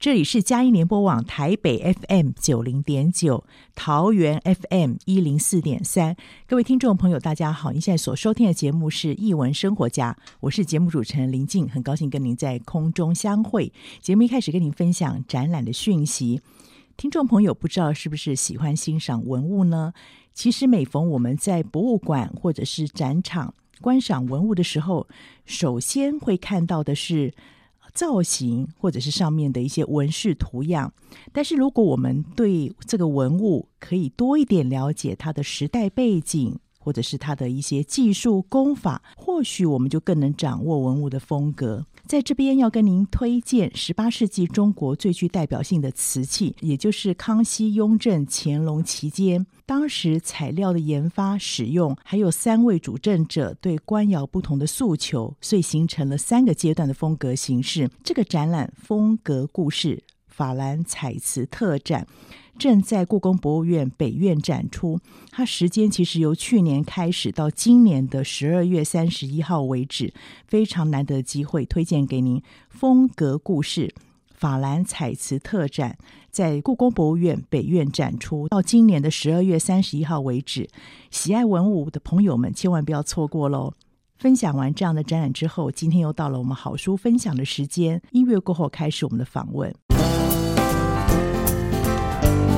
这里是佳音联播网台北 FM 九零点九，桃园 FM 一零四点三。各位听众朋友，大家好！您现在所收听的节目是《艺文生活家》，我是节目主持人林静，很高兴跟您在空中相会。节目一开始跟您分享展览的讯息。听众朋友，不知道是不是喜欢欣赏文物呢？其实每逢我们在博物馆或者是展场观赏文物的时候，首先会看到的是。造型或者是上面的一些纹饰图样，但是如果我们对这个文物可以多一点了解它的时代背景，或者是它的一些技术功法，或许我们就更能掌握文物的风格。在这边要跟您推荐十八世纪中国最具代表性的瓷器，也就是康熙、雍正、乾隆期间，当时材料的研发、使用，还有三位主政者对官窑不同的诉求，所以形成了三个阶段的风格形式。这个展览风格故事法兰彩瓷特展。正在故宫博物院北院展出，它时间其实由去年开始到今年的十二月三十一号为止，非常难得的机会，推荐给您。风格故事法兰彩瓷特展在故宫博物院北院展出，到今年的十二月三十一号为止，喜爱文物的朋友们千万不要错过喽！分享完这样的展览之后，今天又到了我们好书分享的时间，音乐过后开始我们的访问。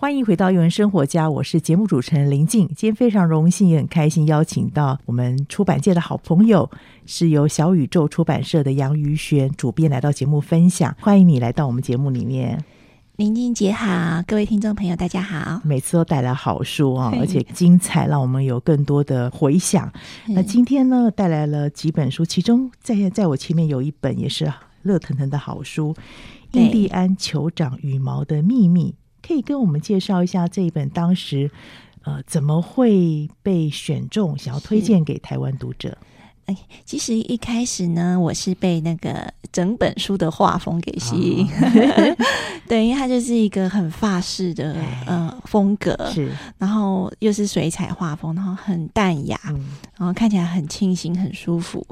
欢迎回到《艺文生活家》，我是节目主持人林静。今天非常荣幸，也很开心，邀请到我们出版界的好朋友，是由小宇宙出版社的杨宇轩主编来到节目分享。欢迎你来到我们节目里面，林静姐好，各位听众朋友大家好。每次都带来好书啊，而且精彩，让我们有更多的回想。那今天呢，带来了几本书，其中在在我前面有一本也是热腾腾的好书，《印第安酋长羽毛的秘密》。可以跟我们介绍一下这一本当时，呃，怎么会被选中，想要推荐给台湾读者？哎，其实一开始呢，我是被那个整本书的画风给吸引，哦、对，因为它就是一个很法式的呃风格，是，然后又是水彩画风，然后很淡雅，嗯、然后看起来很清新、很舒服，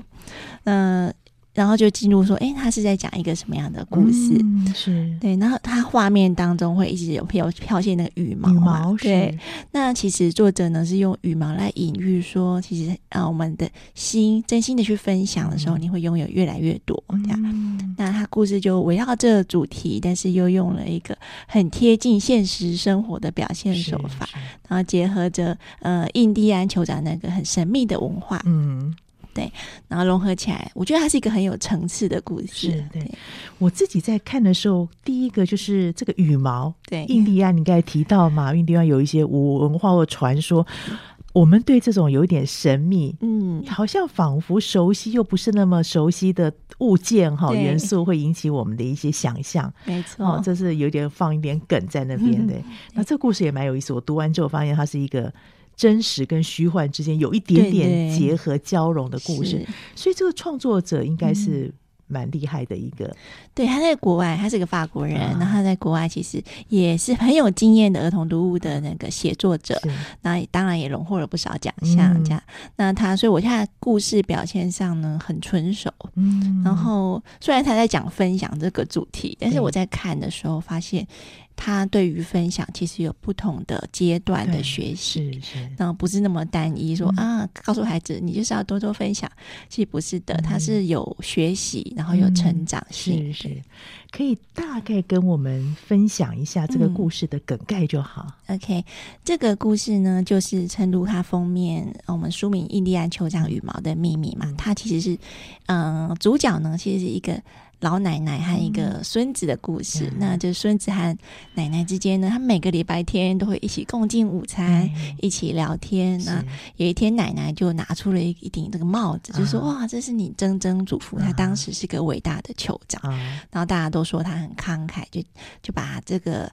那。然后就进入说，哎，他是在讲一个什么样的故事？嗯、是对。然后他画面当中会一直有飘飘现那个羽毛，羽毛对。那其实作者呢是用羽毛来隐喻说，其实啊，我们的心真心的去分享的时候，嗯、你会拥有越来越多。这样。嗯、那他故事就围绕这个主题，但是又用了一个很贴近现实生活的表现手法，然后结合着呃印第安酋长那个很神秘的文化。嗯。对，然后融合起来，我觉得它是一个很有层次的故事。对，对我自己在看的时候，第一个就是这个羽毛。对，印第安，你刚才提到嘛，印第安有一些文化或传说，嗯、我们对这种有一点神秘，嗯，好像仿佛熟悉又不是那么熟悉的物件哈元素，会引起我们的一些想象。没错，哦，这是有点放一点梗在那 边。嗯、对，那这个故事也蛮有意思。我读完之后发现它是一个。真实跟虚幻之间有一点点结合交融的故事，对对，所以这个创作者应该是蛮厉害的一个。对，他在国外，他是个法国人，啊、然后他在国外其实也是很有经验的儿童读物的那个写作者，那当然也荣获了不少奖项。这样，嗯、那他，所以我现在故事表现上呢很纯熟。嗯，然后虽然他在讲分享这个主题，但是我在看的时候发现。他对于分享其实有不同的阶段的学习，是是，然后不是那么单一说、嗯、啊，告诉孩子你就是要多多分享，其实不是的，他、嗯、是有学习，然后有成长性，是是，可以大概跟我们分享一下这个故事的梗概就好。嗯、OK，这个故事呢，就是诚如它封面，我们书名《印第安酋长羽毛的秘密》嘛，它其实是，嗯、呃，主角呢其实是一个。老奶奶和一个孙子的故事，嗯、那就孙子和奶奶之间呢，他每个礼拜天都会一起共进午餐，嗯、一起聊天。那有一天，奶奶就拿出了一一顶这个帽子，就说：“啊、哇，这是你曾曾祖父，他当时是个伟大的酋长。啊”然后大家都说他很慷慨，就就把这个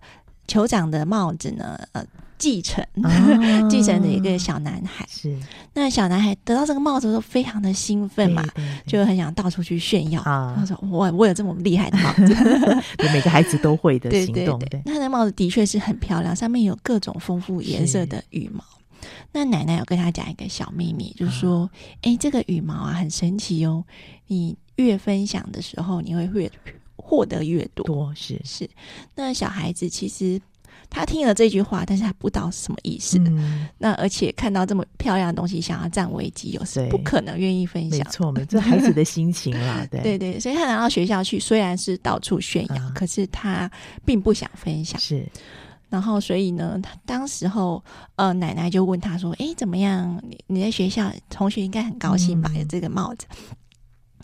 酋长的帽子呢，呃。继承，继承的一个小男孩是。那小男孩得到这个帽子的时候，非常的兴奋嘛，就很想到处去炫耀。他说：“我我有这么厉害的帽子。”对，每个孩子都会的 行动。对，那他的帽子的确是很漂亮，上面有各种丰富颜色的羽毛。那奶奶有跟他讲一个小秘密，就是说：“哎，这个羽毛啊，很神奇哦。你越分享的时候，你会越获得越多。多是是。那小孩子其实。”他听了这句话，但是他不知道是什么意思。嗯、那而且看到这么漂亮的东西，想要占为己有，是不可能愿意分享。没错，没错，孩子的心情啦，对对对。所以他拿到学校去，虽然是到处炫耀，啊、可是他并不想分享。是。然后，所以呢，他当时候，呃，奶奶就问他说：“哎，怎么样？你你在学校同学应该很高兴吧？有、嗯、这个帽子。”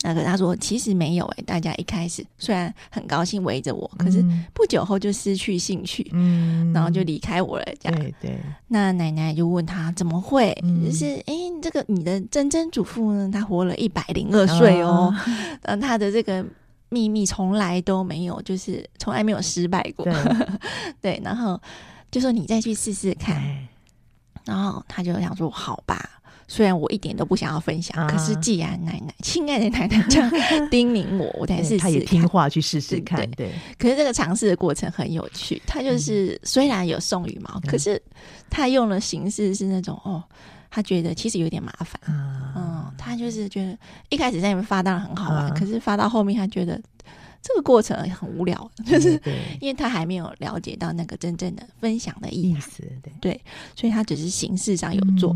那个他说其实没有诶、欸，大家一开始虽然很高兴围着我，可是不久后就失去兴趣，嗯，然后就离开我了。这样，对对。那奶奶就问他怎么会？嗯、就是诶、欸，这个你的曾曾祖父呢？他活了一百零二岁哦，嗯、他的这个秘密从来都没有，就是从来没有失败过。对，对，然后就说你再去试试看。然后他就想说好吧。虽然我一点都不想要分享，啊、可是既然奶奶，亲爱的奶奶这样 叮咛我，我才试试。他也听话去试试看，对。对可是这个尝试的过程很有趣，他就是虽然有送羽毛，嗯、可是他用的形式是那种哦，他觉得其实有点麻烦。啊、嗯，他就是觉得一开始在那边发当然很好玩，啊、可是发到后面他觉得这个过程很无聊，就是因为他还没有了解到那个真正的分享的意思。对，对，所以他只是形式上有做。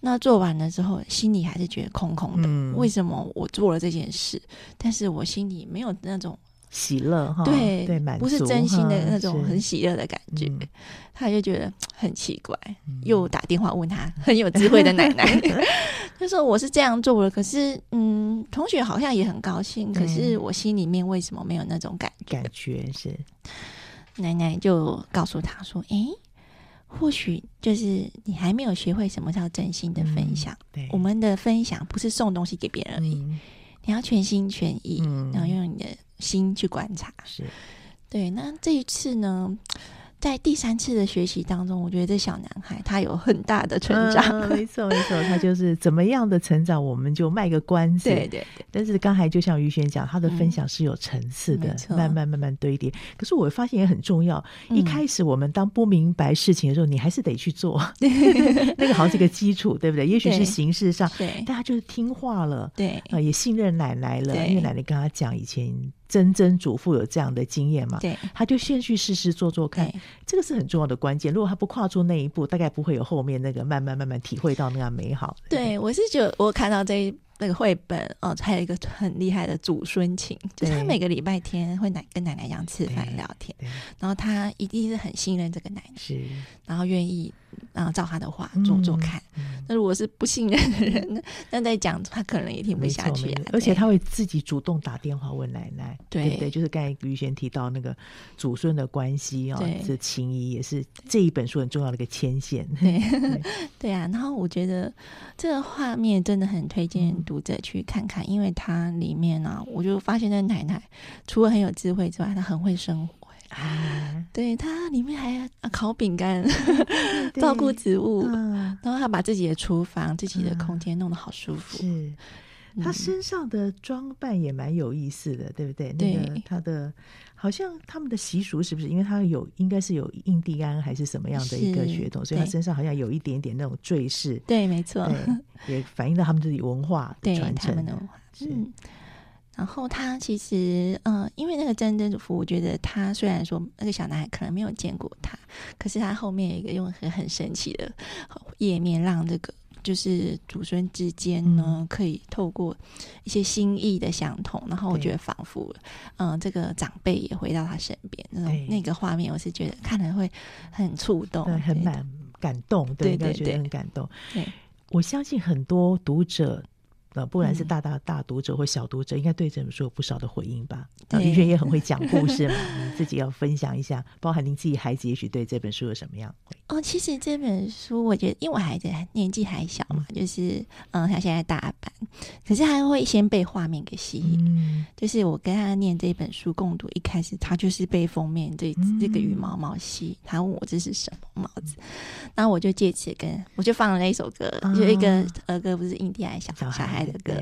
嗯那做完了之后，心里还是觉得空空的。嗯、为什么我做了这件事，但是我心里没有那种喜乐哈？对对，不是真心的那种很喜乐的感觉。嗯、他就觉得很奇怪，嗯、又打电话问他很有智慧的奶奶 他说我是这样做了，可是嗯，同学好像也很高兴，可是我心里面为什么没有那种感觉？感觉是奶奶就告诉他说：“诶。”或许就是你还没有学会什么叫真心的分享。嗯、对，我们的分享不是送东西给别人而已，嗯、你要全心全意，嗯、然后用你的心去观察。是，对。那这一次呢？在第三次的学习当中，我觉得这小男孩他有很大的成长。嗯、没错，没错，他就是怎么样的成长，我们就卖个关子。对对对。但是刚才就像于璇讲，他的分享是有层次的，嗯、慢慢慢慢堆叠。可是我发现也很重要，嗯、一开始我们当不明白事情的时候，你还是得去做。那个好像是个基础，对不对？也许是形式上，对，但他就是听话了，对，啊、呃，也信任奶奶了，因为奶奶跟他讲以前。曾曾祖父有这样的经验嘛？对，他就先去试试做做看，这个是很重要的关键。如果他不跨出那一步，大概不会有后面那个慢慢慢慢体会到那样美好。对，对我是觉得我看到这一。那个绘本哦，还有一个很厉害的祖孙情，就是他每个礼拜天会奶跟奶奶这样吃饭聊天，然后他一定是很信任这个奶奶，是，然后愿意然后照他的话做做看。那、嗯、如果是不信任的人，那在讲他可能也听不下去、啊，而且他会自己主动打电话问奶奶，对对，对，就是刚才于璇提到那个祖孙的关系哦，对这情谊也是这一本书很重要的一个牵线。对对，对啊，然后我觉得这个画面真的很推荐。读者去看看，因为它里面呢、啊，我就发现那奶奶除了很有智慧之外，她很会生活啊。对，它里面还烤饼干，照顾 植物，嗯、然后他把自己的厨房、自己的空间弄得好舒服。是，他身上的装扮也蛮有意思的，对不对？对，那个他的好像他们的习俗是不是？因为他有应该是有印第安还是什么样的一个血统，所以他身上好像有一点点那种坠饰。对，没错，也反映到他们自己文化传承的。嗯，然后他其实，嗯、呃，因为那个曾曾祖父，我觉得他虽然说那个小男孩可能没有见过他，可是他后面有一个用很很神奇的页面，让这个。就是祖孙之间呢，嗯、可以透过一些心意的相通，然后我觉得仿佛，嗯、呃，这个长辈也回到他身边，那种那个画面，我是觉得看了会很触动，对，很满感动，对，对，对，对，觉得很感动。对，我相信很多读者。呃，不然是大大大读者或小读者，嗯、应该对这本书有不少的回应吧？于轩也很会讲故事嘛，你自己要分享一下，包含您自己孩子也许对这本书有什么样？哦，其实这本书我觉得，因为我孩子年纪还小嘛，嗯、就是嗯，他现在大班，可是他会先被画面给吸引。嗯，就是我跟他念这本书共读，一开始他就是被封面这这个羽毛毛吸，他问我这是什么帽子，然后我就借此跟我就放了那一首歌，嗯、就一个儿歌，不是印第安小小孩。的歌，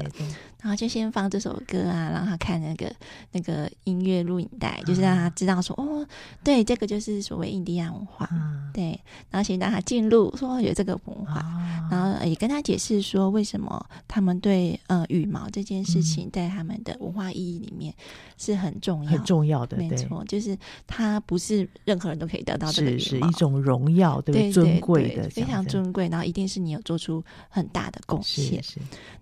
然后就先放这首歌啊，让他看那个那个音乐录影带，就是让他知道说，哦，对，这个就是所谓印第安文化，对，然后先让他进入说有这个文化，然后也跟他解释说，为什么他们对呃羽毛这件事情在他们的文化意义里面是很重要、很重要的，没错，就是它不是任何人都可以得到这个羽毛，是一种荣耀，对不对？尊贵的，非常尊贵，然后一定是你有做出很大的贡献，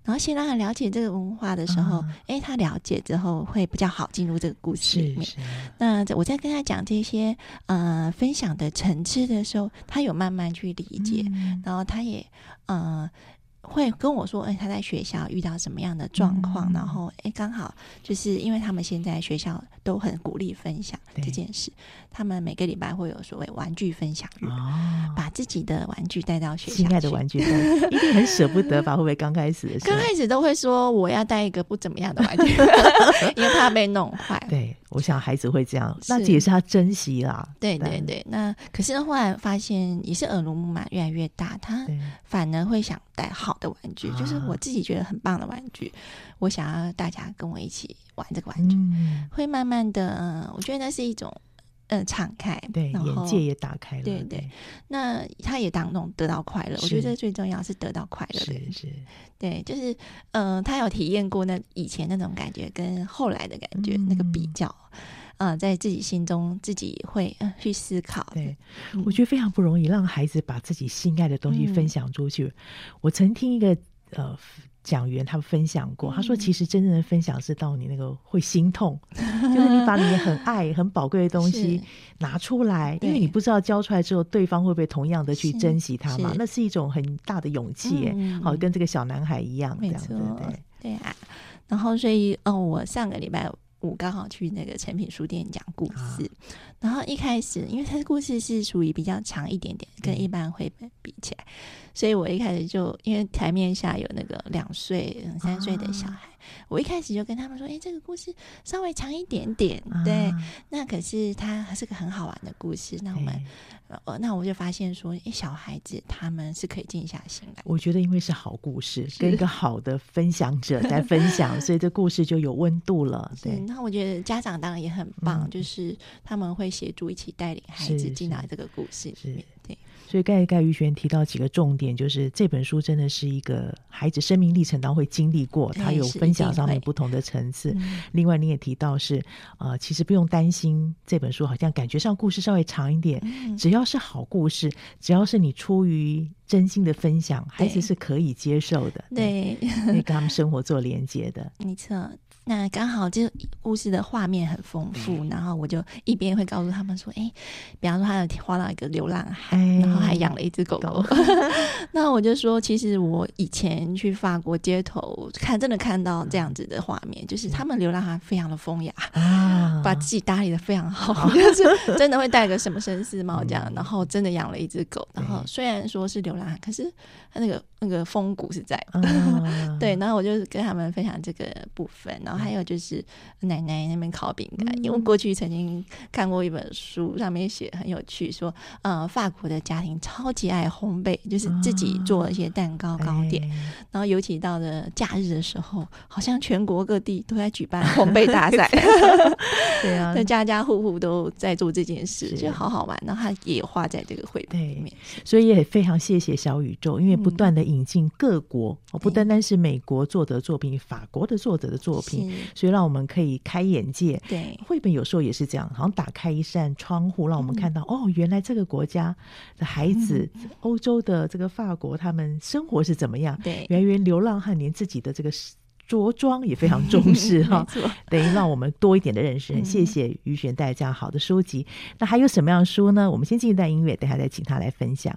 然后。先让他了解这个文化的时候，哎、嗯，他了解之后会比较好进入这个故事里面。那我在跟他讲这些呃分享的层次的时候，他有慢慢去理解，嗯、然后他也呃。会跟我说，哎、欸，他在学校遇到什么样的状况？嗯、然后，哎、欸，刚好就是因为他们现在学校都很鼓励分享这件事，他们每个礼拜会有所谓玩具分享日，哦、把自己的玩具带到学校，心爱的玩具，一定很舍不得吧？会不会刚开始的时候？刚开始都会说我要带一个不怎么样的玩具，因为怕被弄坏。对。我想孩子会这样，那这也是他珍惜啦。对对对，那可是后来发现也是耳濡目染越来越大，他反而会想带好的玩具，对就是我自己觉得很棒的玩具，啊、我想要大家跟我一起玩这个玩具，嗯、会慢慢的，我觉得那是一种。嗯，敞开，对，然后眼界也打开了，对对。那他也当中得到快乐，我觉得最重要是得到快乐，是是，对，就是嗯，他有体验过那以前那种感觉，跟后来的感觉那个比较，嗯，在自己心中自己会去思考。对，我觉得非常不容易，让孩子把自己心爱的东西分享出去。我曾听一个呃。讲员他们分享过，他说：“其实真正的分享是到你那个会心痛，嗯、就是你把你很 爱、很宝贵的东西拿出来，因为你不知道交出来之后，对方会不会同样的去珍惜它嘛？是那是一种很大的勇气，嗯、好，跟这个小男孩一样，这样子对对，对啊。然后所以，哦，我上个礼拜五刚好去那个诚品书店讲故事，啊、然后一开始，因为他的故事是属于比较长一点点，跟一般绘本比起来。嗯”所以我一开始就因为台面下有那个两岁、三岁的小孩，啊、我一开始就跟他们说：“哎、欸，这个故事稍微长一点点，啊、对，那可是它还是个很好玩的故事。那我们，呃、欸，那我就发现说，哎、欸，小孩子他们是可以静下心来。我觉得因为是好故事，跟一个好的分享者在分享，所以这故事就有温度了。对，那我觉得家长当然也很棒，嗯、就是他们会协助一起带领孩子进来这个故事里面。对。所以盖盖于璇提到几个重点，就是这本书真的是一个孩子生命历程当中会经历过，他有分享上面不同的层次。嗯、另外，你也提到是，呃，其实不用担心这本书好像感觉上故事稍微长一点，嗯、只要是好故事，只要是你出于真心的分享，孩子是可以接受的，对，可以跟他们生活做连接的。没错。那刚好这故事的画面很丰富，嗯、然后我就一边会告诉他们说：“哎，比方说他有画到一个流浪汉，哎、然后还养了一只狗狗。狗” 那我就说，其实我以前去法国街头看，真的看到这样子的画面，嗯、就是他们流浪汉非常的风雅，啊、把自己打理的非常好，啊、就是真的会戴个什么绅士帽这样，嗯、然后真的养了一只狗。然后虽然说是流浪汉，可是他那个那个风骨是在的，啊、对。然后我就跟他们分享这个部分，然后。后还有就是奶奶那边烤饼干，嗯、因为过去曾经看过一本书，上面写很有趣，说呃法国的家庭超级爱烘焙，就是自己做一些蛋糕糕点，哦、然后尤其到了假日的时候，好像全国各地都在举办烘焙大赛，对啊，那家家户户都在做这件事，就好好玩。然后他也画在这个绘本里面，所以也非常谢谢小宇宙，因为不断的引进各国，嗯、不单单是美国作者的作品，法国的作者的作品，所以让我们可以开眼界。对，绘本有时候也是这样，好像打开一扇窗户，让我们看到、嗯、哦，原来这个国家的孩子，嗯、欧洲的这个法国，他们生活是怎么样？对，原来流浪汉连自己的这个着装也非常重视 哈，等于让我们多一点的认识。谢谢于璇带来这样好的书籍。那还有什么样的书呢？我们先进一段音乐，等下再请他来分享。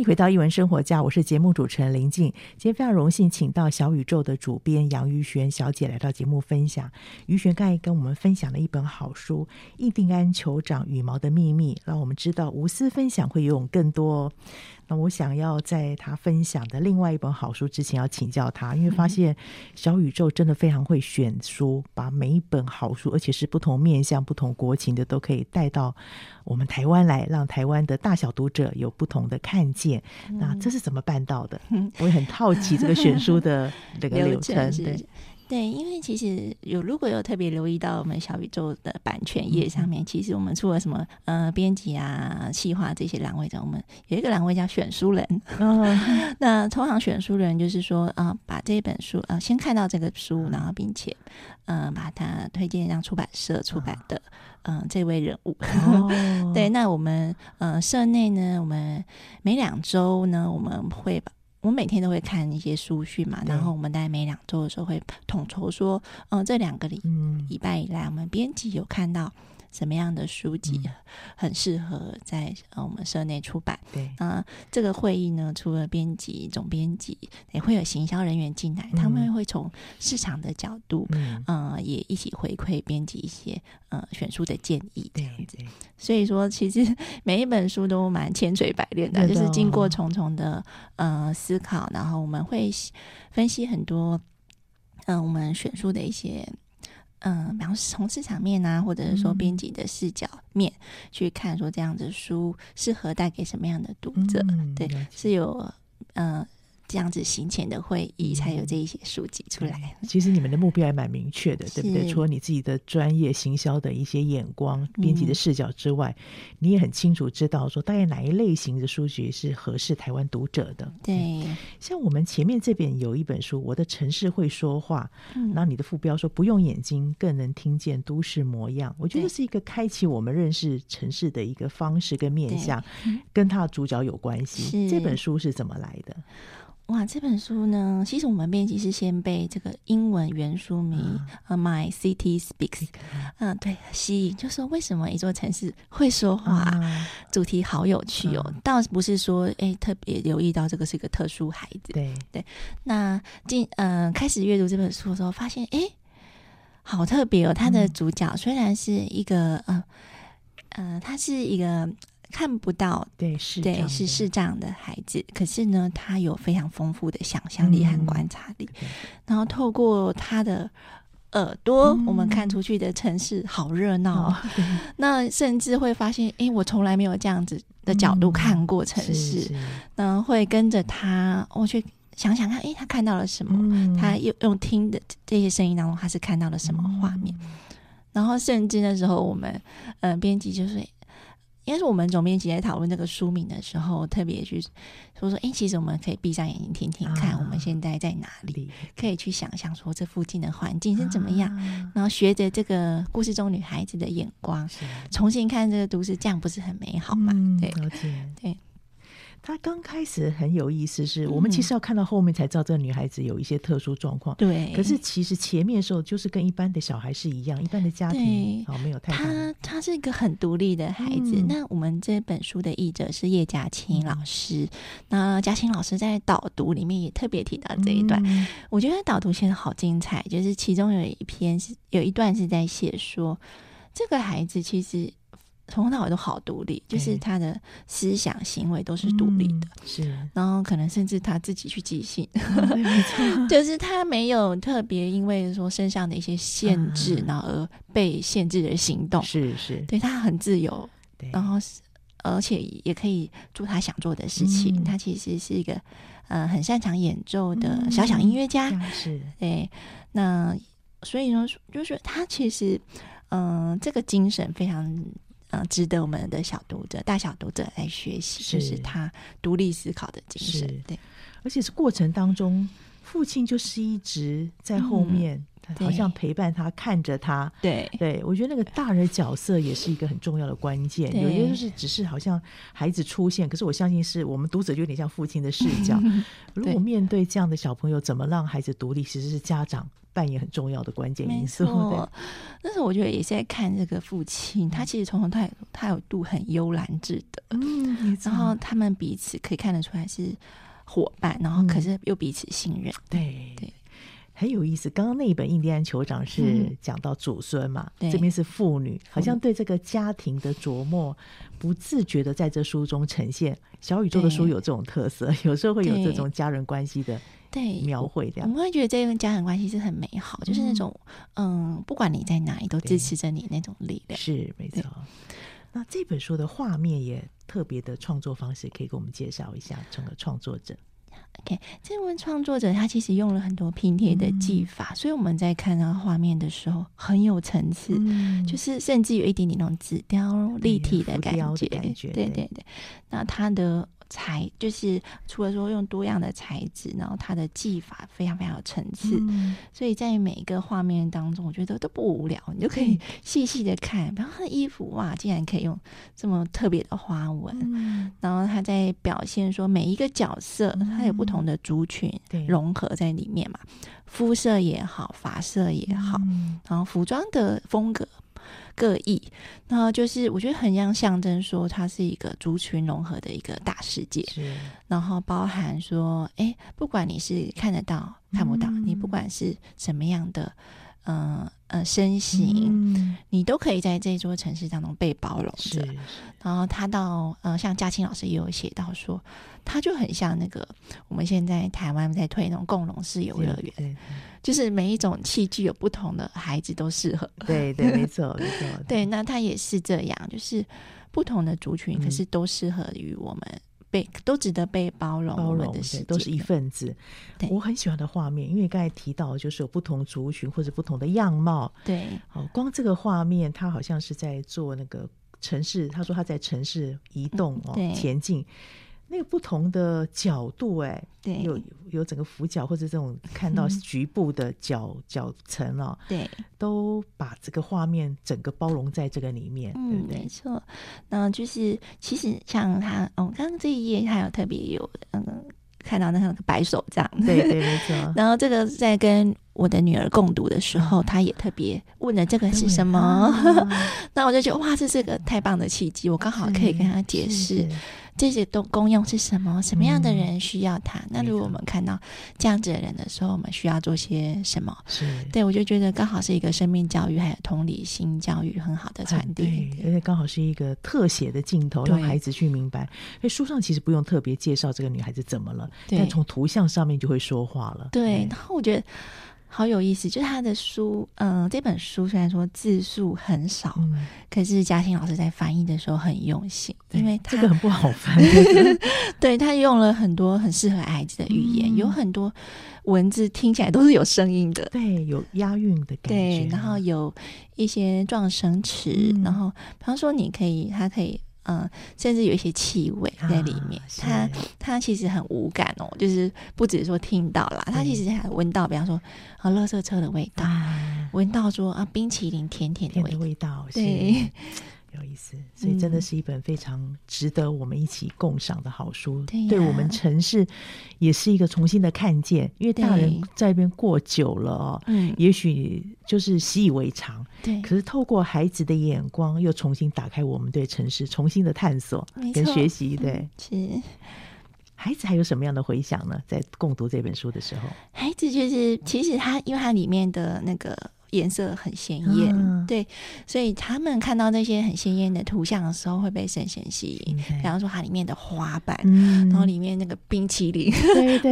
迎回到一文生活家，我是节目主持人林静。今天非常荣幸，请到小宇宙的主编杨于璇小姐来到节目分享。于璇刚才跟我们分享了一本好书《印第安酋长羽毛的秘密》，让我们知道无私分享会拥有更多。那我想要在他分享的另外一本好书之前，要请教他，因为发现小宇宙真的非常会选书，把每一本好书，而且是不同面向、不同国情的，都可以带到我们台湾来，让台湾的大小读者有不同的看见。那这是怎么办到的？我也很好奇这个选书的这个流程。对。对，因为其实有如果有特别留意到我们小宇宙的版权页上面，嗯、其实我们除了什么呃编辑啊、企划这些栏位，我们有一个栏位叫选书人。嗯、那通常选书人就是说啊、呃，把这本书呃先看到这个书，然后并且嗯、呃、把它推荐让出版社出版的嗯、呃、这位人物。哦、对，那我们呃社内呢，我们每两周呢，我们会把。我每天都会看一些书讯嘛，然后我们大概每两周的时候会统筹说，嗯、呃，这两个礼礼拜以来，我们编辑有看到。什么样的书籍很适合在呃我们社内出版？对啊、呃，这个会议呢，除了编辑、总编辑，也会有行销人员进来，嗯、他们会从市场的角度，嗯、呃，也一起回馈编辑一些呃选书的建议，这样子。所以说，其实每一本书都蛮千锤百炼的，就是经过重重的呃思考，然后我们会分析很多嗯、呃，我们选书的一些。嗯，比方说从市场面啊，或者是说编辑的视角面、嗯、去看，说这样的书适合带给什么样的读者？嗯、对，是有嗯。这样子行前的会议才有这一些书籍出来。其实你们的目标还蛮明确的，对不对？除了你自己的专业行销的一些眼光、编辑的视角之外，嗯、你也很清楚知道说大概哪一类型的书籍是合适台湾读者的。对，像我们前面这边有一本书《我的城市会说话》，嗯，然后你的副标说“不用眼睛更能听见都市模样”，我觉得是一个开启我们认识城市的一个方式跟面向，跟他的主角有关系。这本书是怎么来的？哇，这本书呢，其实我们编辑是先被这个英文原书名《呃 My City Speaks》嗯，对，吸引，就说为什么一座城市会说话，嗯、主题好有趣哦。嗯、倒不是说哎特别留意到这个是一个特殊孩子，对对。那进嗯、呃、开始阅读这本书的时候，发现哎，好特别哦。它的主角虽然是一个嗯嗯、呃，他是一个。看不到，对，是对，是视障的孩子。可是呢，他有非常丰富的想象力和观察力。嗯、然后透过他的耳朵，嗯、我们看出去的城市好热闹。哦、那甚至会发现，哎，我从来没有这样子的角度看过城市。那会跟着他，我去想想看，哎，他看到了什么？嗯、他用用听的这些声音当中，他是看到了什么画面？嗯、然后甚至那时候，我们嗯、呃，编辑就是。应该是我们总编辑在讨论这个书名的时候，特别去说说，哎、欸，其实我们可以闭上眼睛听听看，我们现在在哪里，啊、可以去想象说这附近的环境是怎么样，啊、然后学着这个故事中女孩子的眼光，重新看这个都市，这样不是很美好吗？嗯、对，对。他刚开始很有意思，是我们其实要看到后面才知道这个女孩子有一些特殊状况。对，可是其实前面的时候就是跟一般的小孩是一样，一般的家庭好没有太大。他他是一个很独立的孩子。嗯、那我们这本书的译者是叶嘉青老师，嗯、那嘉青老师在导读里面也特别提到这一段。嗯、我觉得导读写的好精彩，就是其中有一篇是有一段是在写说，这个孩子其实。从头到尾都好独立，就是他的思想行为都是独立的，嗯、是。然后可能甚至他自己去寄信，嗯、就是他没有特别因为说身上的一些限制，嗯、然后而被限制的行动，是是。对他很自由，然后而且也可以做他想做的事情。嗯、他其实是一个呃很擅长演奏的小小音乐家，嗯、是。对，那所以呢，就是他其实嗯、呃，这个精神非常。嗯，值得我们的小读者、大小读者来学习，是就是他独立思考的精神。对，而且是过程当中父亲就是一直在后面。嗯好像陪伴他，看着他，对对，我觉得那个大人角色也是一个很重要的关键。有些就是只是好像孩子出现，可是我相信是我们读者就有点像父亲的视角。如果面对这样的小朋友，怎么让孩子独立，其实是家长扮演很重要的关键因素。对，但是我觉得也是在看这个父亲，他其实从头到尾他有度很悠然自得，嗯，然后他们彼此可以看得出来是伙伴，然后可是又彼此信任。嗯、对对。很有意思，刚刚那一本《印第安酋长》是讲到祖孙嘛，嗯、这边是妇女，好像对这个家庭的琢磨，不自觉的在这书中呈现。小宇宙的书有这种特色，有时候会有这种家人关系的对描绘，这样我们会觉得这份家人关系是很美好，就是那种嗯，嗯，不管你在哪里都支持着你那种力量。是没错。那这本书的画面也特别的创作方式，可以给我们介绍一下，整个创作者。OK，这位创作者他其实用了很多拼贴的技法，嗯、所以我们在看到画面的时候很有层次，嗯、就是甚至有一点点那种纸雕立体的感觉，对对对对。那他的。材就是除了说用多样的材质，然后它的技法非常非常有层次，嗯、所以在每一个画面当中，我觉得都不无聊，你就可以细细的看。比方他的衣服哇，竟然可以用这么特别的花纹，嗯、然后他在表现说每一个角色，他有不同的族群融合在里面嘛，嗯、肤色也好，发色也好，嗯、然后服装的风格。各异，然后就是我觉得很像象征说，它是一个族群融合的一个大世界。是，然后包含说，哎，不管你是看得到看不到，嗯、你不管是什么样的。嗯呃，身形，嗯、你都可以在这座城市当中被包容着。然后他到呃，像嘉庆老师也有写到说，他就很像那个我们现在台湾在推那种共融式游乐园，就是每一种器具有不同的孩子都适合。对对，没错没错。对，那他也是这样，就是不同的族群，可是都适合于我们。嗯被都值得被包容，包容的都是一份子。我很喜欢的画面，因为刚才提到，就是有不同族群或者不同的样貌。对，哦，光这个画面，他好像是在做那个城市。他说他在城市移动哦，嗯、前进。那个不同的角度，哎，对，有有整个俯角或者这种 看到局部的角角层哦，对，都把这个画面整个包容在这个里面，嗯，对对没错。那就是其实像他，哦，刚刚这一页他有特别有嗯看到那个白手杖，对对没错。然后这个在跟我的女儿共读的时候，她也特别问了这个是什么，那我就觉得哇，这是个太棒的契机，我刚好可以跟她解释。这些都功用是什么？什么样的人需要它？嗯、那如果我们看到这样子的人的时候，我们需要做些什么？是对，我就觉得刚好是一个生命教育还有同理心教育很好的传递，而且刚好是一个特写的镜头，让孩子去明白。因为书上其实不用特别介绍这个女孩子怎么了，但从图像上面就会说话了。对，对然后我觉得。好有意思，就是他的书，嗯、呃，这本书虽然说字数很少，嗯、可是嘉欣老师在翻译的时候很用心，因为他这个很不好翻，对，他用了很多很适合孩子的语言，嗯、有很多文字听起来都是有声音的，对，有押韵的感觉，对，然后有一些撞声词，嗯、然后比方说你可以，他可以。嗯，甚至有一些气味在里面，它它其实很无感哦，就是不只是说听到啦，它其实还闻到，比方说啊，垃圾车的味道，闻到说啊，冰淇淋甜甜的味道，对。有意思，所以真的是一本非常值得我们一起共赏的好书。对，对我们城市也是一个重新的看见，因为大人在那边过久了哦，嗯，也许就是习以为常。对，可是透过孩子的眼光，又重新打开我们对城市重新的探索跟学习。对，是。孩子还有什么样的回想呢？在共读这本书的时候，孩子就是其实他，因为他里面的那个。颜色很鲜艳，嗯、对，所以他们看到那些很鲜艳的图像的时候，会被深深吸引。比方说，它里面的花瓣，嗯、然后里面那个冰淇淋，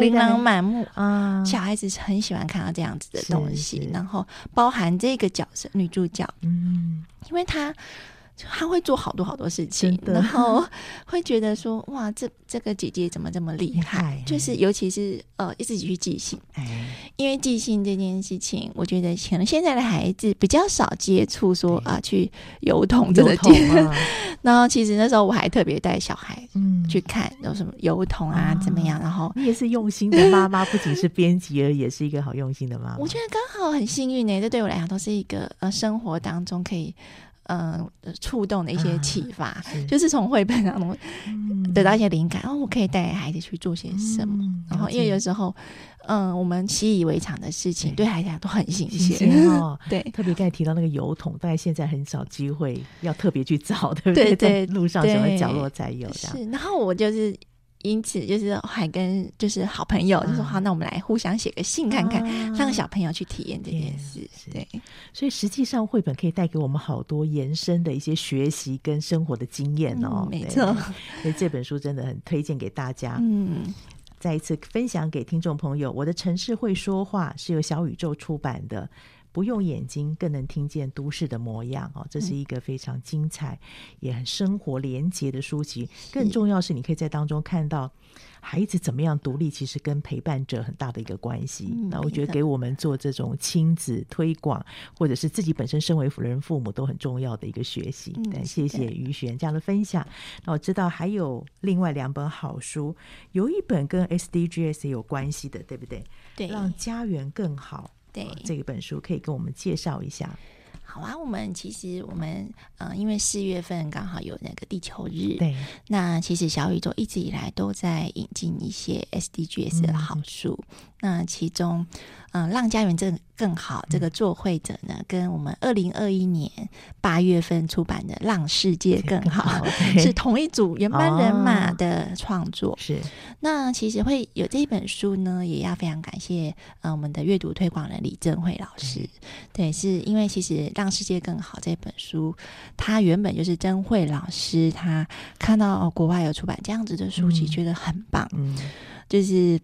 琳琅满目。啊，小孩子很喜欢看到这样子的东西。然后包含这个角色女主角，嗯，因为她他会做好多好多事情，然后会觉得说哇，这这个姐姐怎么这么厉害？就是尤其是呃，自己去寄信，因为寄信这件事情，我觉得可能现在的孩子比较少接触，说啊去邮筒这个件。然后其实那时候我还特别带小孩嗯去看有什么邮筒啊怎么样，然后你也是用心的妈妈，不仅是编辑，而也是一个好用心的妈妈。我觉得刚好很幸运呢，这对我来讲都是一个呃生活当中可以。嗯，触动的一些启发，啊、是就是从绘本当中得到一些灵感，然后、嗯哦、我可以带孩子去做些什么。嗯、然后，因为有时候，嗯，我们习以为常的事情，对孩子都很新鲜哦。对，特别刚才提到那个油桶，大概现在很少机会要特别去找，对不对？对对，在路上什么角落才有。是，然后我就是。因此，就是还跟就是好朋友就说好，那我们来互相写个信看看，让小朋友去体验这件事。对，所以实际上绘本可以带给我们好多延伸的一些学习跟生活的经验哦。没错，所以这本书真的很推荐给大家。嗯，再一次分享给听众朋友，《我的城市会说话》是由小宇宙出版的。不用眼睛更能听见都市的模样哦，这是一个非常精彩、嗯、也很生活连结的书籍。更重要是，你可以在当中看到孩子怎么样独立，其实跟陪伴者很大的一个关系。嗯、那我觉得给我们做这种亲子推广，或者是自己本身身为人父母都很重要的一个学习。嗯、但谢谢于璇这样的分享。那我知道还有另外两本好书，有一本跟 SDGs 有关系的，对不对？对，让家园更好。对，这一本书可以跟我们介绍一下。好啊，我们其实我们呃，因为四月份刚好有那个地球日，对，那其实小宇宙一直以来都在引进一些 SDGs 的好书，嗯、那其中。嗯，让家园更更好。这个作绘者呢，跟我们二零二一年八月份出版的《让世界更好》是同一组原班人马的创作。是。那其实会有这一本书呢，也要非常感谢呃我们的阅读推广人李正慧老师。对，是因为其实《让世界更好》这本书，它原本就是曾慧老师他看到国外有出版这样子的书籍，觉得很棒。嗯，就是。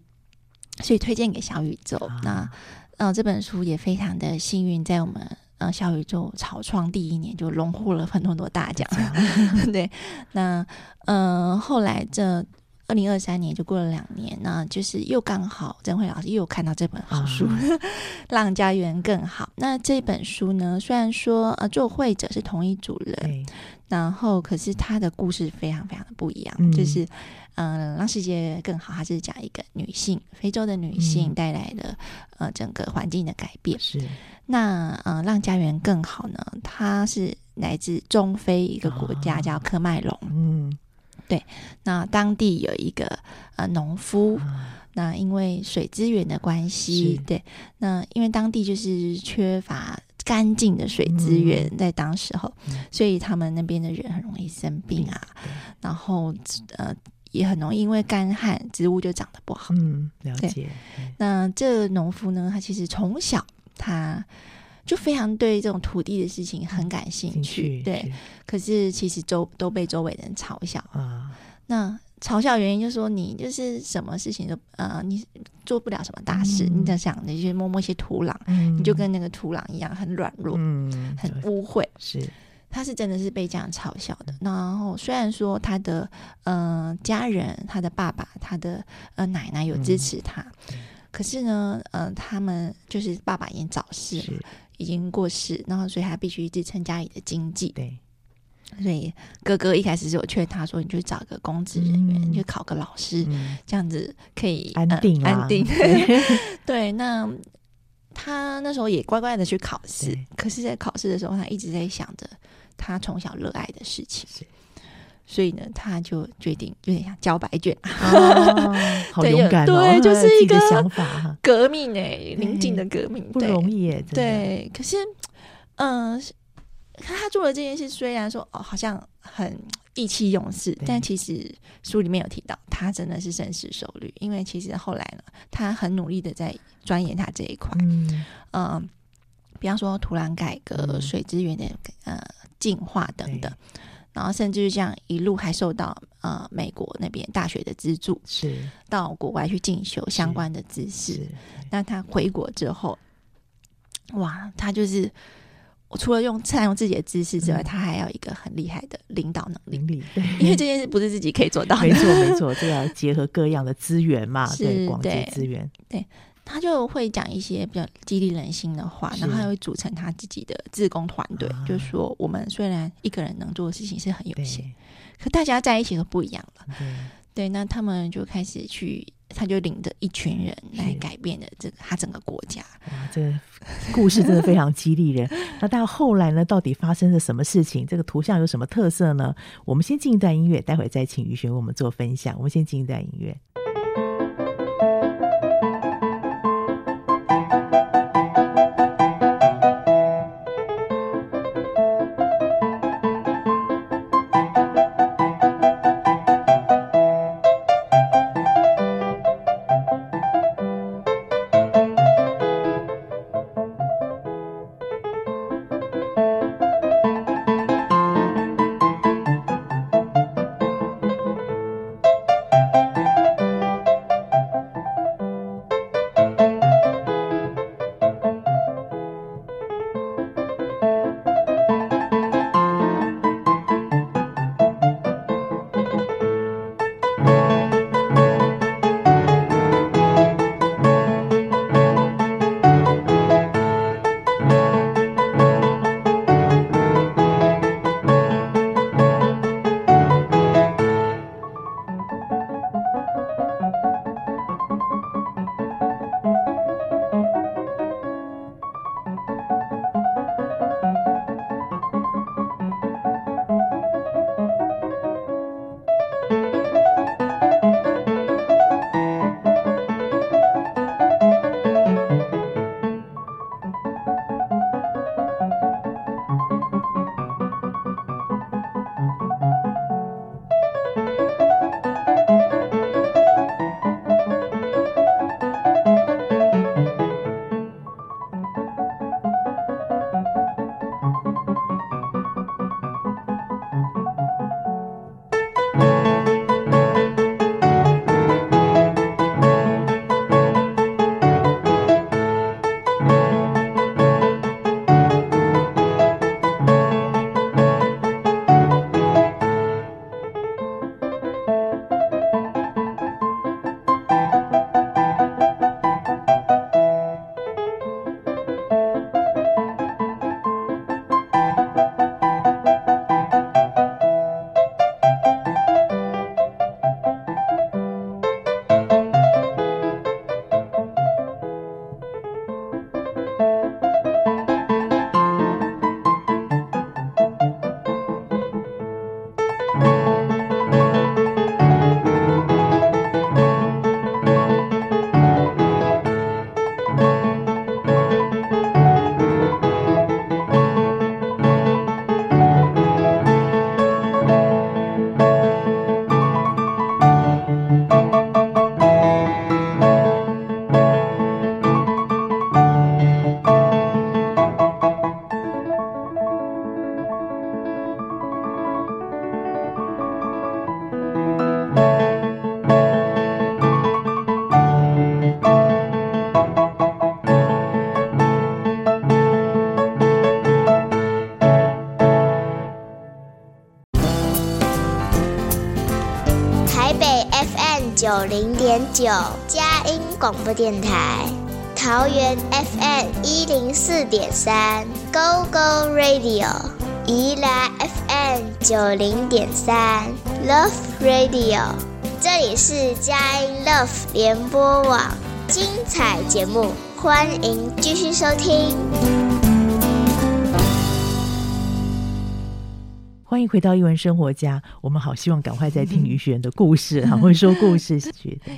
所以推荐给小宇宙。啊、那呃，这本书也非常的幸运，在我们呃小宇宙草创第一年就荣获了很多很多大奖。嗯、对，那呃后来这二零二三年就过了两年，那就是又刚好曾慧老师又看到这本好书，啊、让家园更好。那这本书呢，虽然说呃作绘者是同一组人，然后可是他的故事非常非常的不一样，嗯、就是。嗯，让世界更好。它是讲一个女性，非洲的女性带来的、嗯、呃整个环境的改变。是那嗯，让家园更好呢？它是来自中非一个国家叫科麦隆。嗯，对。那当地有一个呃农夫，嗯、那因为水资源的关系，是对，那因为当地就是缺乏干净的水资源，在当时候，嗯、所以他们那边的人很容易生病啊。嗯、然后呃。也很容易因为干旱，植物就长得不好。嗯，了解。那这农夫呢，他其实从小他就非常对这种土地的事情很感兴趣。对，是可是其实周都被周围人嘲笑啊。那嘲笑原因就是说，你就是什么事情都呃，你做不了什么大事。嗯、你在想，你去摸摸一些土壤，嗯、你就跟那个土壤一样，很软弱，嗯，很污秽。是。他是真的是被这样嘲笑的。然后虽然说他的呃家人，他的爸爸，他的呃奶奶有支持他，嗯、可是呢，呃，他们就是爸爸已经早逝了，是已经过世，然后所以他必须支撑家里的经济。对，所以哥哥一开始是我劝他说：“你去找个公职人员，嗯、你去考个老师，嗯、这样子可以安定、安定。对 ”对，那他那时候也乖乖的去考试，可是，在考试的时候，他一直在想着。他从小热爱的事情，是所以呢，他就决定有点像交白卷，哦、好勇敢、哦对，对，就是一个想法，革命哎，宁静的革命，不容易哎，对，可是，嗯、呃，他做的这件事，虽然说哦，好像很意气用事，但其实书里面有提到，他真的是深思熟虑，因为其实后来呢，他很努力的在钻研他这一块，嗯、呃，比方说土壤改革、嗯、水资源的呃。进化等等，对然后甚至是这样一路还受到呃美国那边大学的资助，是到国外去进修相关的知识。那他回国之后，哇，他就是除了用善用自己的知识之外，他还要一个很厉害的领导能力。对，因为这件事不是自己可以做到的。没错，没 错，这要结合各样的资源嘛，对，广结资源。对，他就会讲一些比较激励人心的话，然后他会组成他自己的自工团队。就是说，我们虽然一个人能做的事情是很有限，可大家在一起都不一样了。对，那他们就开始去。他就领着一群人来改变了这个他整个国家。哇，这个故事真的非常激励人。那到后来呢？到底发生了什么事情？这个图像有什么特色呢？我们先进一段音乐，待会再请于璇为我们做分享。我们先进一段音乐。广播电台，桃园 FM 一零四点三 Go Go Radio，宜兰 FM 九零点三 Love Radio，这里是佳音 Love 联播网，精彩节目，欢迎继续收听。迎回到一文生活家，我们好希望赶快再听于璇的故事，好 会说故事，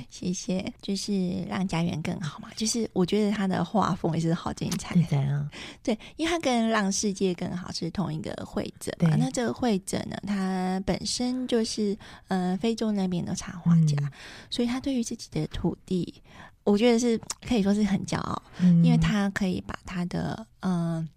谢谢，就是让家园更好嘛。就是我觉得他的画风也是好精彩，对啊，对，因为他跟让世界更好是同一个会者嘛。那这个会者呢，他本身就是呃非洲那边的插画家，嗯，所以他对于自己的土地，我觉得是可以说是很骄傲，嗯，因为他可以把他的嗯。呃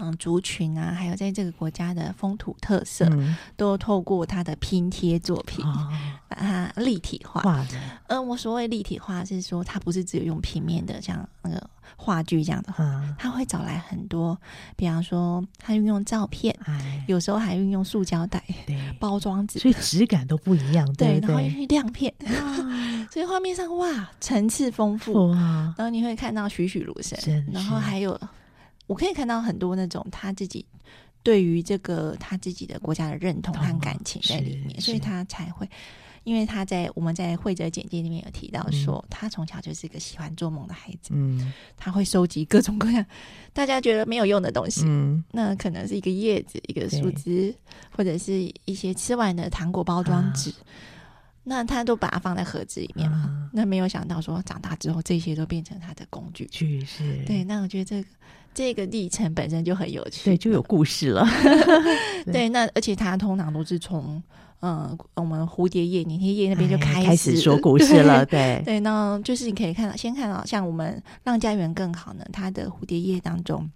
嗯，族群啊，还有在这个国家的风土特色，嗯、都透过他的拼贴作品，哦、把它立体化。嗯、呃，我所谓立体化是说，它不是只有用平面的，像那个画话剧这样的话，他会找来很多，比方说他运用照片，有时候还运用塑胶袋包装纸，所以质感都不一样。对，然后用亮片，所以画面上哇层次丰富，然后你会看到栩栩如生，然后还有我可以看到很多那种他自己。对于这个他自己的国家的认同和感情在里面，所以他才会，因为他在我们在会者简介里面有提到说，嗯、他从小就是一个喜欢做梦的孩子，嗯，他会收集各种各样大家觉得没有用的东西，嗯，那可能是一个叶子、一个树枝，或者是一些吃完的糖果包装纸，啊、那他都把它放在盒子里面嘛，啊、那没有想到说长大之后这些都变成他的工具，是，对，那我觉得这个。这个历程本身就很有趣，对，就有故事了。对，对，那而且它通常都是从嗯，我们蝴蝶叶、粘贴叶那边就开始、哎、开始说故事了。对对，那就是你可以看到，先看到像我们让家园更好呢，它的蝴蝶叶当中，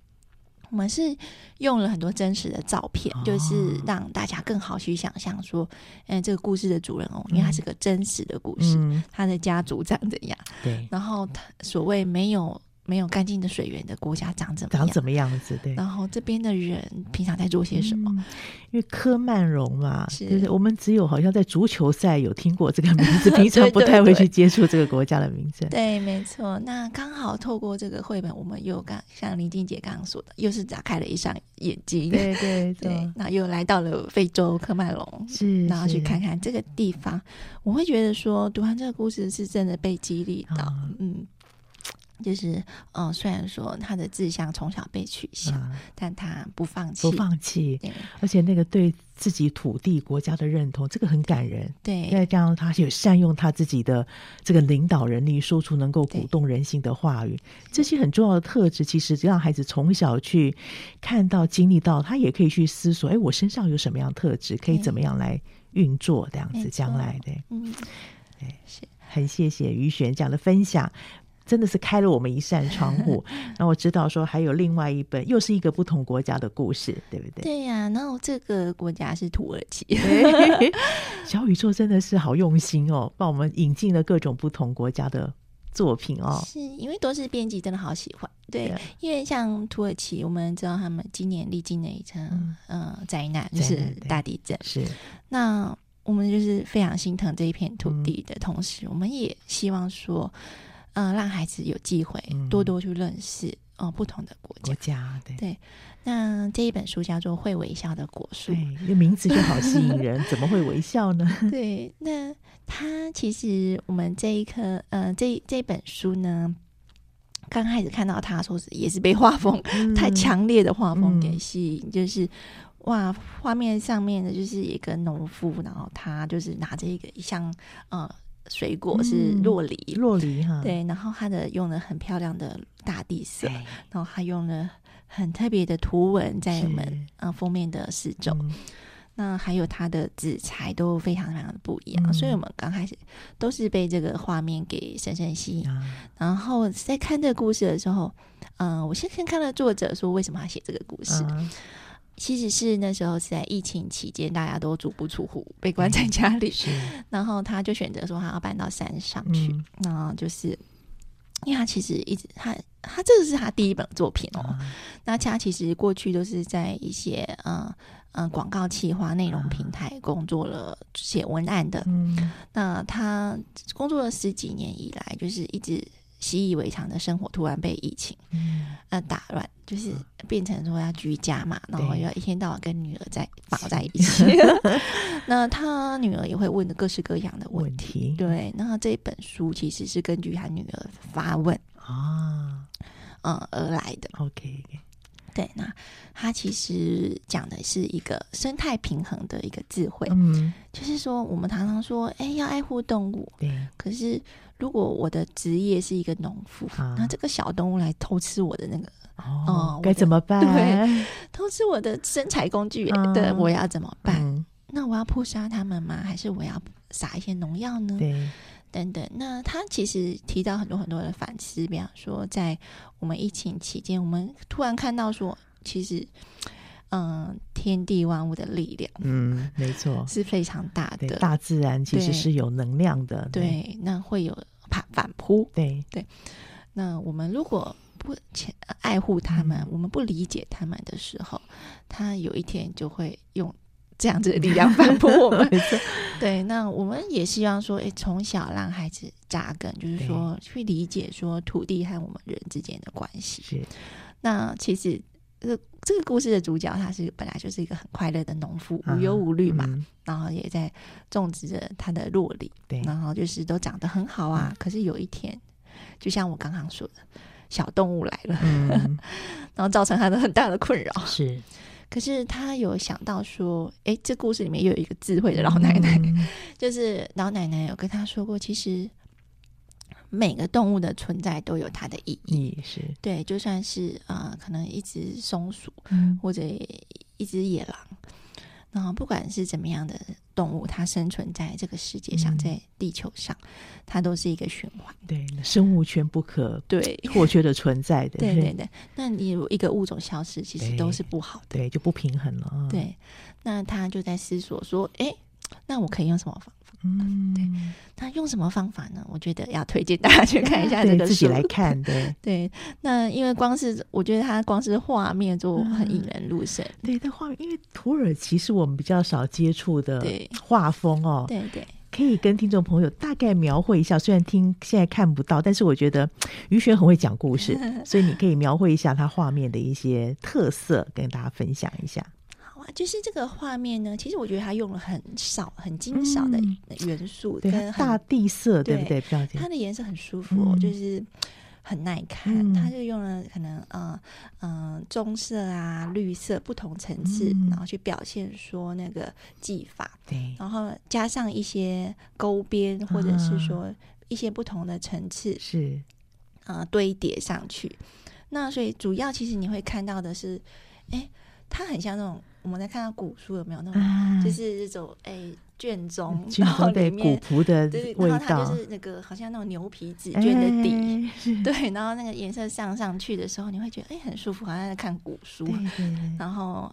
我们是用了很多真实的照片，哦、就是让大家更好去想象说，嗯，这个故事的主人哦，因为它是个真实的故事，嗯、他的家族长怎样？对，然后他所谓没有。没有干净的水源的国家长怎么样？长怎么样子？对。然后这边的人平常在做些什么？嗯、因为科曼荣嘛，是就是我们只有好像在足球赛有听过这个名字，平常不太会去接触这个国家的名字。对，没错。那刚好透过这个绘本，我们又刚像林静姐刚刚说的，又是打开了一双眼睛。对对对，对。那又来到了非洲科曼荣，是，然后去看看这个地方。我会觉得说，读完这个故事是真的被激励到，嗯。嗯就是，嗯、呃，虽然说他的志向从小被取消，嗯、但他不放弃，不放弃。对，而且那个对自己土地国家的认同，这个很感人。对，再加上他有善用他自己的这个领导能力，说出能够鼓动人心的话语，这些很重要的特质，其实让孩子从小去看到、经历到，他也可以去思索：哎，我身上有什么样特质，可以怎么样来运作？这样子，将来的，嗯，对，是很谢谢于璇这样的分享。真的是开了我们一扇窗户，那我知道说还有另外一本，又是一个不同国家的故事，对不对？对呀、啊，然后这个国家是土耳其。小宇宙真的是好用心哦，帮我们引进了各种不同国家的作品哦。是因为都是编辑真的好喜欢，对，对因为像土耳其，我们知道他们今年历经了一场嗯灾难，就是大地震。是那我们就是非常心疼这一片土地的同时，嗯、我们也希望说。嗯，让孩子有机会多多去认识哦、嗯呃、不同的国家。国家对，对，那这一本书叫做《会微笑的果树》，这个名字就好吸引人，怎么会微笑呢？对，那他其实我们这一课，呃，这这本书呢，刚开始看到他说是也是被画风、嗯、太强烈的画风给吸引，嗯、就是哇，画面上面的就是一个农夫，然后他就是拿着一个像呃。水果是洛梨，洛梨哈，对，然后它的用了很漂亮的大地色，然后还用了很特别的图文在我们呃封面的四周，嗯、那还有它的纸材都非常非常的不一样，嗯、所以我们刚开始都是被这个画面给深深吸引，嗯、然后在看这个故事的时候，嗯、呃，我先先看了作者说为什么要写这个故事。嗯其实是那时候是在疫情期间，大家都足不出户，被关在家里。嗯、然后他就选择说他要搬到山上去。嗯、然后就是，因为他其实一直他他这个是他第一本作品哦。嗯、那他其实过去都是在一些嗯嗯广告企划内容平台工作了，写文案的。嗯、那他工作了十几年以来，就是一直。习以为常的生活突然被疫情呃打乱，就是变成说要居家嘛，然后要一天到晚跟女儿在 绑在一起。那他女儿也会问的各式各样的问题。对，那这本书其实是根据他女儿发问啊，嗯而来的。OK，对，那它其实讲的是一个生态平衡的一个智慧。嗯，就是说我们常常说，哎，要爱护动物。对，可是。如果我的职业是一个农夫，啊、那这个小动物来偷吃我的那个，哦，该怎么办？对，偷吃我的生财工具，啊、对，我要怎么办？嗯、那我要扑杀他们吗？还是我要撒一些农药呢？对，等等。那他其实提到很多很多的反思，比方说，在我们疫情期间，我们突然看到说，其实。嗯，天地万物的力量，嗯，没错，是非常大的。大自然其实是有能量的，对，对，那会有反反扑，对对。那我们如果不爱护他们，嗯、我们不理解他们的时候，他有一天就会用这样子的力量反驳我们。对，那我们也希望说，哎，从小让孩子扎根，就是说去理解说土地和我们人之间的关系。是，那其实。这个这个故事的主角，他是本来就是一个很快乐的农夫，无忧无虑嘛，嗯、然后也在种植着他的酪梨，对，然后就是都长得很好啊。嗯、可是有一天，就像我刚刚说的，小动物来了，嗯、然后造成他的很大的困扰。是，可是他有想到说，哎，这故事里面又有一个智慧的老奶奶，嗯、就是老奶奶有跟他说过，其实。每个动物的存在都有它的意义，是对，就算是啊、呃，可能一只松鼠，嗯、或者一只野狼，然后不管是怎么样的动物，它生存在这个世界上，嗯、在地球上，它都是一个循环，对，生物圈不可对或缺的存在的，对对对。那你有一个物种消失，其实都是不好的，对，对，就不平衡了。对，那他就在思索说，哎，那我可以用什么方？嗯，对，那用什么方法呢？我觉得要推荐大家去看一下这个书，自己来看。对 对，那因为光是我觉得它光是画面就很引人入胜。嗯、对，它画面，因为土耳其是我们比较少接触的画风哦。对对，可以跟听众朋友大概描绘一下。虽然听现在看不到，但是我觉得 于璇很会讲故事，所以你可以描绘一下它画面的一些特色，跟大家分享一下。就是这个画面呢，其实我觉得它用了很少、很精少的元素，跟对大地色，对不对？它的颜色很舒服，嗯、就是很耐看。嗯、它就用了可能呃嗯、呃、棕色啊、绿色不同层次，嗯、然后去表现说那个技法。对，然后加上一些勾边，或者是说一些不同的层次，是啊、呃、堆叠上去。那所以主要其实你会看到的是，哎，它很像那种。我们在看到古书有没有那种，啊、就是这种哎卷宗，然后里面古朴的味道，它就是那个好像那种牛皮纸卷的底，哎、对，然后那个颜色上上去的时候，你会觉得哎很舒服，好像在看古书。然后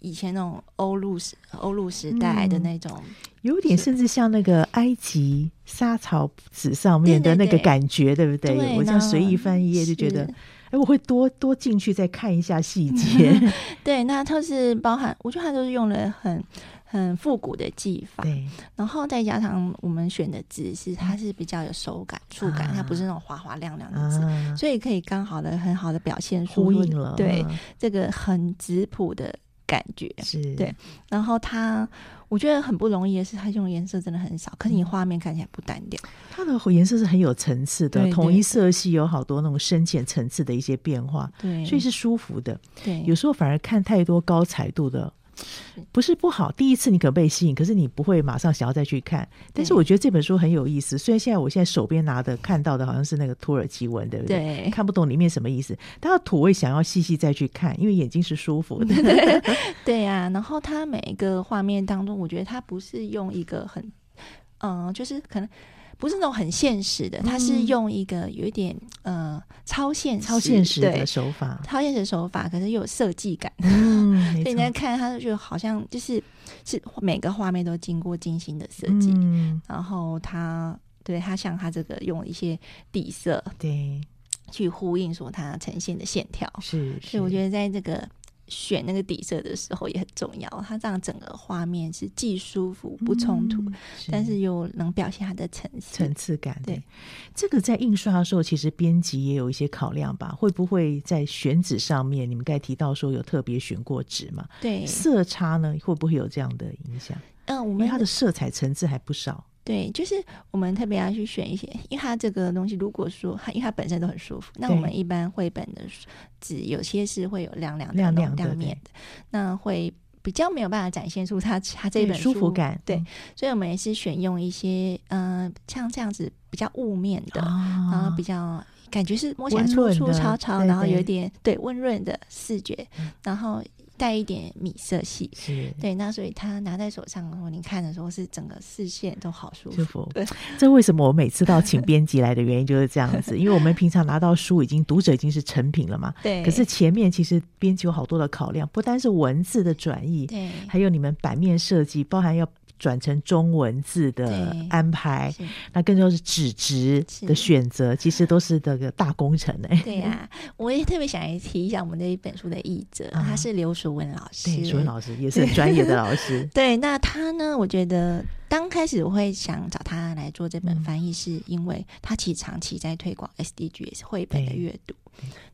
以前那种欧陆时欧陆时代的那种，嗯、有点甚至像那个埃及沙草纸上面的那个感觉，对，不对？对，我这样随意翻一页就觉得。哎，我会多多进去再看一下细节。对，那它是包含，我觉得它都是用了很很复古的技法。对，然后再加上我们选的纸是，它是比较有手感、触感，啊、它不是那种滑滑亮亮的纸，啊、所以可以刚好的很好的表现呼应了。对，这个很质朴的感觉是对，然后它。我觉得很不容易的是，它用颜色真的很少，可是你画面看起来不单调。它的颜色是很有层次的，对对对，统一色系有好多那种深浅层次的一些变化，对，所以是舒服的。对，有时候反而看太多高彩度的。不是不好，第一次你可被吸引，可是你不会马上想要再去看。但是我觉得这本书很有意思，虽然现在我现在手边拿的看到的好像是那个土耳其文，对不对？对，看不懂里面什么意思，但是土味想要细细再去看，因为眼睛是舒服的。对呀、啊，然后它每一个画面当中，我觉得它不是用一个很，嗯、呃，就是可能。不是那种很现实的，它是用一个有一点呃超现实、超现实的手法，超现实手法，可是又有设计感。嗯，所以你在看它就好像就是是每个画面都经过精心的设计，嗯、然后它对它像它这个用一些底色对。去呼应说它呈现的线条。是，是，所以我觉得在这个。选那个底色的时候也很重要，它这样整个画面是既舒服不冲突，嗯、但是又能表现它的层次层次感。对，这个在印刷的时候，其实编辑也有一些考量吧？会不会在选纸上面？你们刚才提到说有特别选过纸嘛？对，色差呢会不会有这样的影响？嗯、呃，我们它的色彩层次还不少。对，就是我们特别要去选一些，因为它这个东西，如果说它，因为它本身都很舒服，那我们一般绘本的纸有些是会有亮亮亮亮亮面的，那会比较没有办法展现出它它这本书舒服感。对，所以我们也是选用一些嗯、呃，像这样子比较雾面的，哦、然后比较感觉是摸起来粗粗糙糙，然后有点对温润的视觉，嗯、然后。带一点米色系，是对，那所以它拿在手上的时候，你看的时候是整个视线都好舒服。舒服对，这为什么我每次到请编辑来的原因就是这样子，因为我们平常拿到书已经读者已经是成品了嘛，对。可是前面其实编辑有好多的考量，不单是文字的转译，对，还有你们版面设计，包含要。转成中文字的安排，那更多是纸质的选择，其实都是这个大工程呢。对呀、啊，我也特别想提一下我们这一本书的译者，啊、他是刘淑文老师，对，淑文老师也是很专业的老师。对，那他呢，我觉得刚开始我会想找他来做这本翻译，是因为他其实长期在推广 SDGs 绘本的阅读，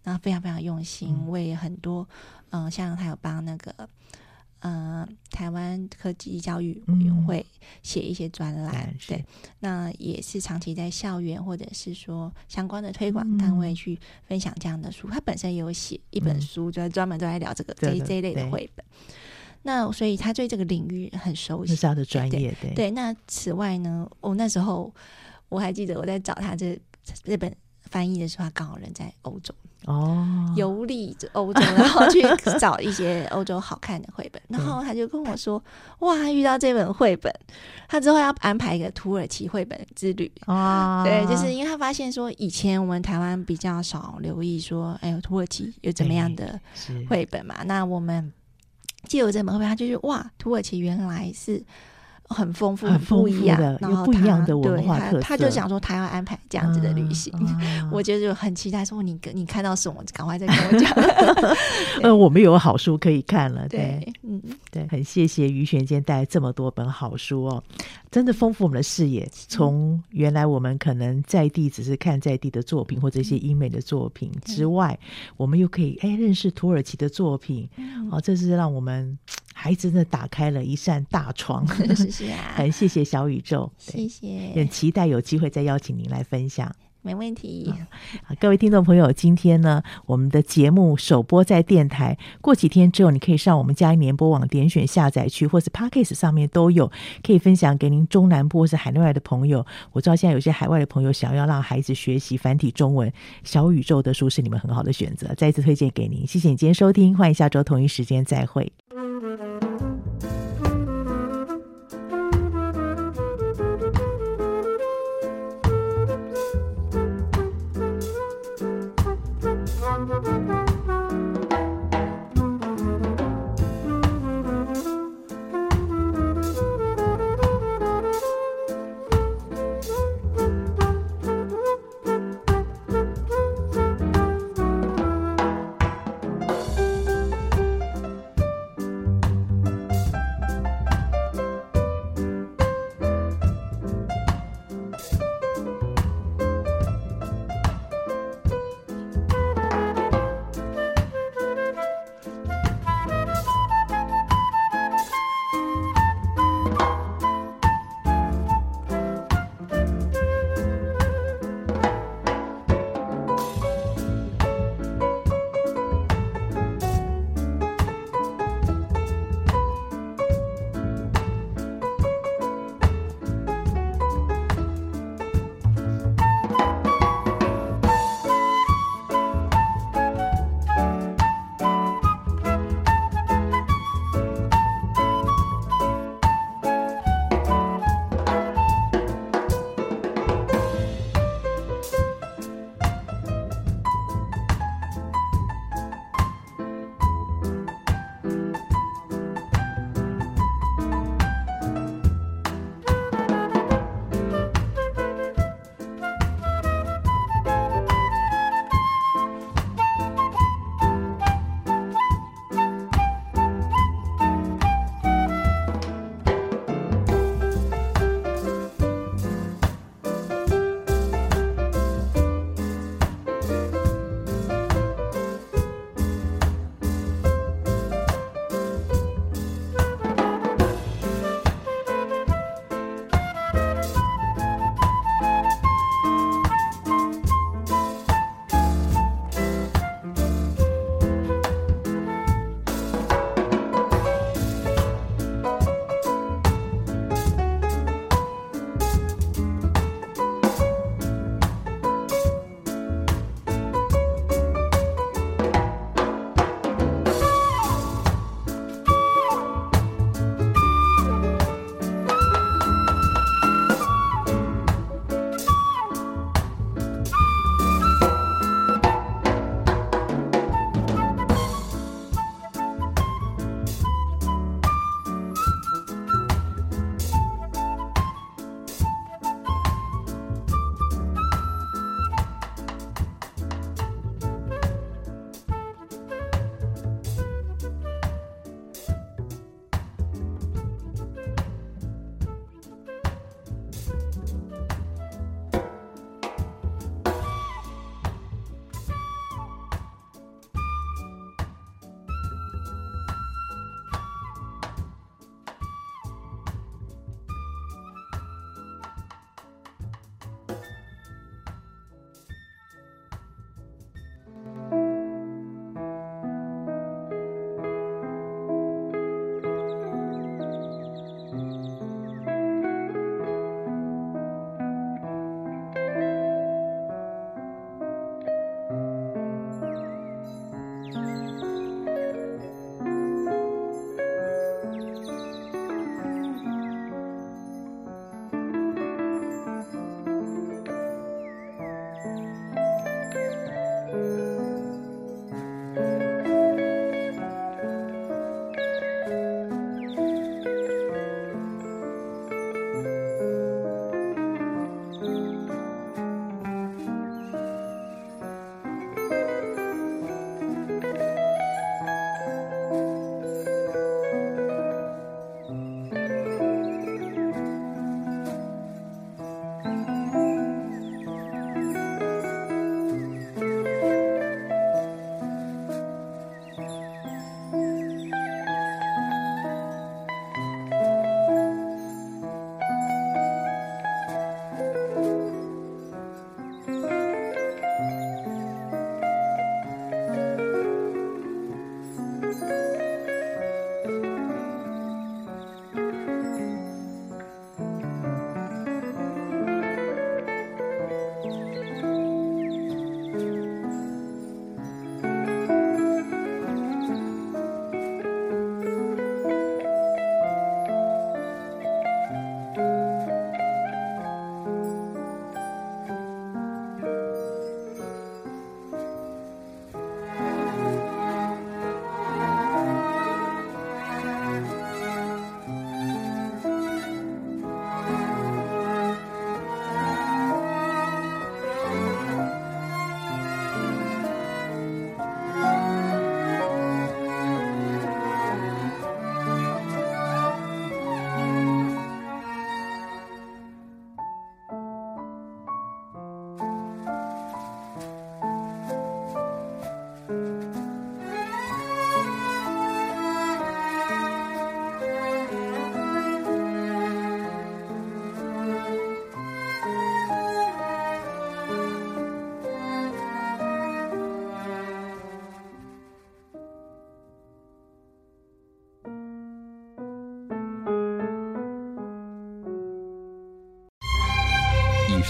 然后非常非常用心，为很多嗯、呃，像他有帮那个。呃，台湾科技教育委员会写一些专栏，嗯、对，那也是长期在校园或者是说相关的推广单位去分享这样的书。嗯、他本身也有写一本书，就专门都在聊这个这这一类的绘本。那所以他对这个领域很熟悉，是他的专业。对，对，对，那此外呢，我、哦、那时候我还记得我在找他这这本翻译的时候，他刚好人在欧洲。哦，游历欧洲，然后去找一些欧洲好看的绘本，然后他就跟我说：“哇，他遇到这本绘本，他之后要安排一个土耳其绘本之旅。”哦，对，就是因为他发现说，以前我们台湾比较少留意说，哎呦，土耳其有怎么样的绘本嘛？那我们借由这本绘本，他就是哇，土耳其原来是。很丰富，很不一样的，然后不一样的文化特色。他就想说，他要安排这样子的旅行，我觉得就很期待。说你你看到什么，赶快再跟我讲。呃，我们有好书可以看了。对，嗯，对，很谢谢于璇今天带来这么多本好书哦，真的丰富我们的视野。从原来我们可能在地只是看在地的作品或者一些英美的作品之外，我们又可以哎认识土耳其的作品。哦，这是让我们。还真的打开了一扇大窗，是啊，很谢谢小宇宙，谢谢，很期待有机会再邀请您来分享，没问题。好，各位听众朋友，今天呢，我们的节目首播在电台，过几天之后，你可以上我们嘉音联播网点选下载区，或是 Podcast 上面都有，可以分享给您中南部或是海内外的朋友。我知道现在有些海外的朋友想要让孩子学习繁体中文，小宇宙的书是你们很好的选择，再一次推荐给您。谢谢你今天收听，欢迎下周同一时间再会。Thank you.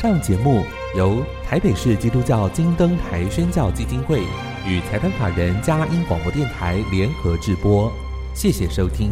上节目由台北市基督教金灯台宣教基金会与裁判法人嘉音广播电台联合制播，谢谢收听。